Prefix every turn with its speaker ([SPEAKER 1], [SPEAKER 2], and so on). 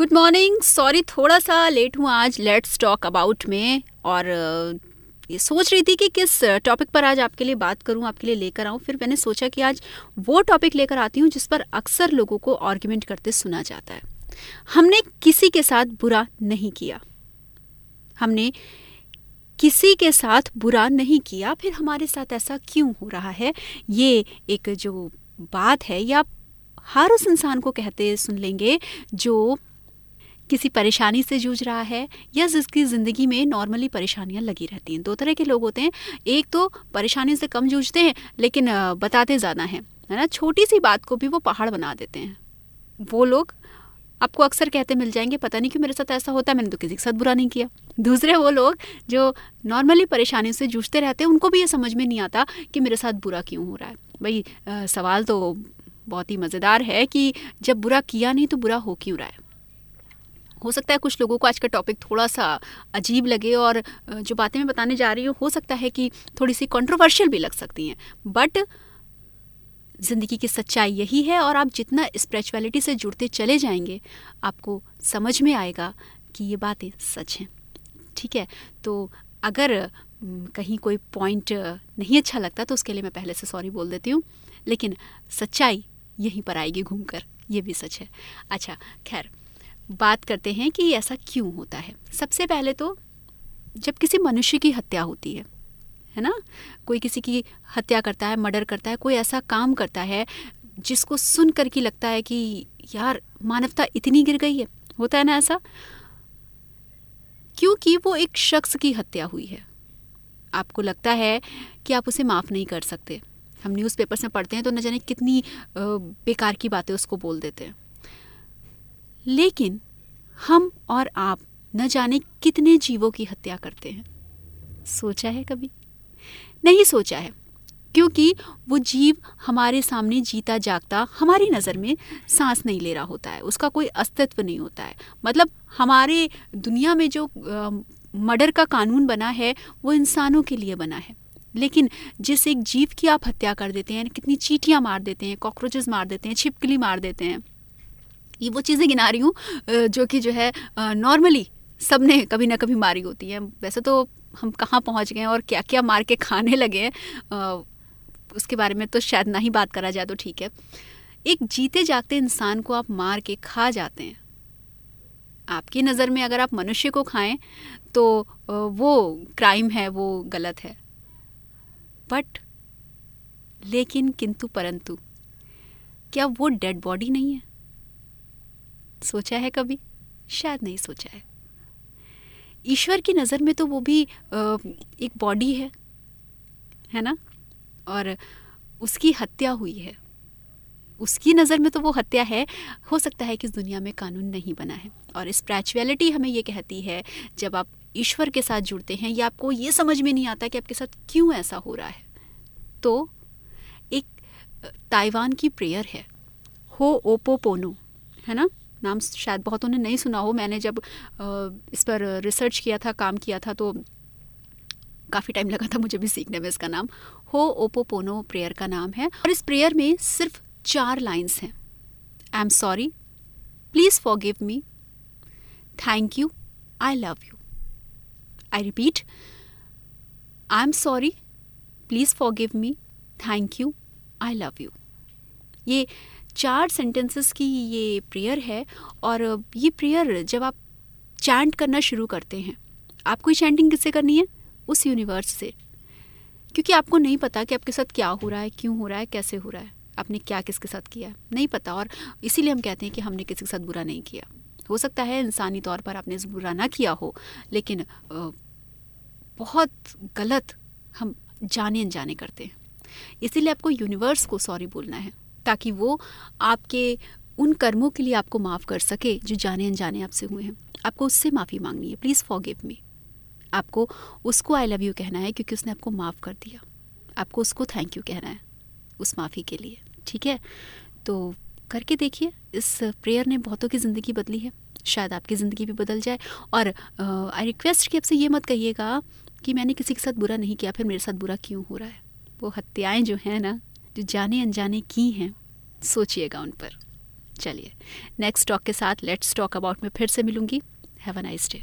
[SPEAKER 1] Good morning sorry थोड़ा सा late हूँ आज लेट्स टॉक अबाउट में और, ये सोच रही थी कि किस टॉपिक पर आज आपके लिए बात करूँ, आपके लिए लेकर आऊँ। फिर मैंने सोचा कि आज वो टॉपिक लेकर आती हूँ जिस पर अक्सर लोगों को आर्ग्यूमेंट करते सुना जाता है। हमने किसी के साथ बुरा नहीं किया। हमने किसी के साथ बुरा नहीं किया, फिर हमारे साथ ऐसा क्यों हो रहा है? ये एक जो बात है, या हर उस इंसान को कहते सुन लेंगे जो किसी परेशानी से जूझ रहा है या जिसकी ज़िंदगी में नॉर्मली परेशानियाँ लगी रहती हैं। दो तरह के लोग होते हैं। एक तो परेशानी से कम जूझते हैं, लेकिन बताते ज़्यादा हैं, है ना? छोटी सी बात को भी वो पहाड़ बना देते हैं। वो लोग आपको अक्सर कहते मिल जाएँगे, पता नहीं क्यों मेरे साथ ऐसा होता है, मैंने तो किसी के साथ बुरा नहीं किया। दूसरे वो लोग जो नॉर्मली परेशानी से जूझते रहते हैं, उनको भी ये समझ में नहीं आता कि मेरे साथ बुरा क्यों हो रहा है। भाई सवाल तो बहुत ही मज़ेदार है कि जब बुरा किया नहीं तो बुरा हो क्यों रहा है? हो सकता है कुछ लोगों को आज का टॉपिक थोड़ा सा अजीब लगे और जो बातें मैं बताने जा रही हूँ, हो सकता है कि थोड़ी सी कंट्रोवर्शियल भी लग सकती हैं। बट ज़िंदगी की सच्चाई यही है और आप जितना स्पिरिचुअलिटी से जुड़ते चले जाएँगे, आपको समझ में आएगा कि ये बातें सच हैं। ठीक है? तो अगर कहीं कोई पॉइंट नहीं अच्छा लगता तो उसके लिए मैं पहले से सॉरी बोल देती हूँ। लेकिन सच्चाई यहीं पर आएगी घूमकर, ये भी सच है। अच्छा खैर बात करते हैं कि ऐसा क्यों होता है। सबसे पहले तो जब किसी मनुष्य की हत्या होती है है ना? कोई किसी की हत्या करता है, मर्डर करता है, कोई ऐसा काम करता है, जिसको सुन कर के लगता है कि यार, मानवता इतनी गिर गई है। होता है ना ऐसा? क्योंकि वो एक शख्स की हत्या हुई है। आपको लगता है कि आप उसे माफ़ नहीं कर सकते। हम न्यूज़पेपर्स में पढ़ते हैं तो न जाने कितनी बेकार की बातें उसको बोल देते हैं। लेकिन हम और आप न जाने कितने जीवों की हत्या करते हैं। सोचा है कभी? नहीं सोचा है, क्योंकि वो जीव हमारे सामने जीता जागता हमारी नज़र में सांस नहीं ले रहा होता है, उसका कोई अस्तित्व नहीं होता है। मतलब हमारे दुनिया में जो मर्डर का कानून बना है, वो इंसानों के लिए बना है। लेकिन जिस एक जीव की आप हत्या कर देते हैं, कितनी चीटियाँ मार देते हैं, कॉकरोचेस मार देते हैं, छिपकली मार देते हैं ये वो चीज़ें गिना रही हूँ जो कि जो है नॉर्मली सबने कभी ना कभी मारी होती हैं। वैसे तो हम कहाँ पहुँच गए और क्या क्या मार के खाने लगे हैं उसके बारे में तो शायद ना ही बात करा जाए तो ठीक है। एक जीते जागते इंसान को आप मार के खा जाते हैं। आपकी नज़र में अगर आप मनुष्य को खाएँ तो वो क्राइम है, वो गलत है। बट, लेकिन किंतु परंतु, क्या वो डेड बॉडी नहीं है? सोचा है कभी? शायद नहीं सोचा है। ईश्वर की नज़र में तो वो भी एक बॉडी है है ना? और उसकी हत्या हुई है। उसकी नज़र में तो वो हत्या है। हो सकता है कि इस दुनिया में कानून नहीं बना है। और स्पिरिचुअलिटी हमें ये कहती है, जब आप ईश्वर के साथ जुड़ते हैं, या आपको ये समझ में नहीं आता कि आपके साथ क्यों ऐसा हो रहा है तो एक ताइवान की प्रेयर है। हो ओपो पोनो है ना? नाम शायद बहुतों ने नहीं सुना हो। मैंने जब इस पर रिसर्च किया था, काम किया था तो काफ़ी टाइम लगा था मुझे भी सीखने में इसका नाम। हो ओपो पोनो प्रेयर का नाम है। और इस प्रेयर में सिर्फ़ चार लाइन्स हैं। I am sorry please forgive me thank you I love you I repeat I am sorry please forgive me thank you I love you ये चार सेंटेंसेस की ये प्रेयर है और ये प्रेयर जब आप चैंट करना शुरू करते हैं, आपको ये चैंटिंग किससे करनी है? उस यूनिवर्स से। क्योंकि आपको नहीं पता कि आपके साथ क्या हो रहा है, क्यों हो रहा है, कैसे हो रहा है। आपने क्या किसके साथ किया नहीं पता और इसीलिए हम कहते हैं कि हमने किसी के साथ बुरा नहीं किया। हो सकता है इंसानी तौर पर आपने बुरा ना किया हो, लेकिन बहुत गलत हम जाने अनजाने करते हैं। इसीलिए आपको यूनिवर्स को सॉरी बोलना है। ताकि वो आपके उन कर्मों के लिए आपको माफ़ कर सके, जो जाने अनजाने आपसे हुए हैं। आपको उससे माफ़ी मांगनी है। प्लीज़ फॉर गिव मी आपको उसको आई लव यू कहना है, क्योंकि उसने आपको माफ़ कर दिया। आपको उसको थैंक यू कहना है, उस माफ़ी के लिए। ठीक है? तो करके देखिए, इस प्रेयर ने बहुतों की ज़िंदगी बदली है। शायद आपकी ज़िंदगी भी बदल जाए। और आई रिक्वेस्ट कि आपसे ये मत कहिएगा कि मैंने किसी के साथ बुरा नहीं किया, फिर मेरे साथ बुरा क्यों हो रहा है? वो हत्याएँ जो हैं ना, जो जाने अनजाने की हैं सोचिएगा उन पर। चलिए नेक्स्ट टॉक के साथ लेट्स टॉक अबाउट में फिर से मिलूँगी। Have a nice day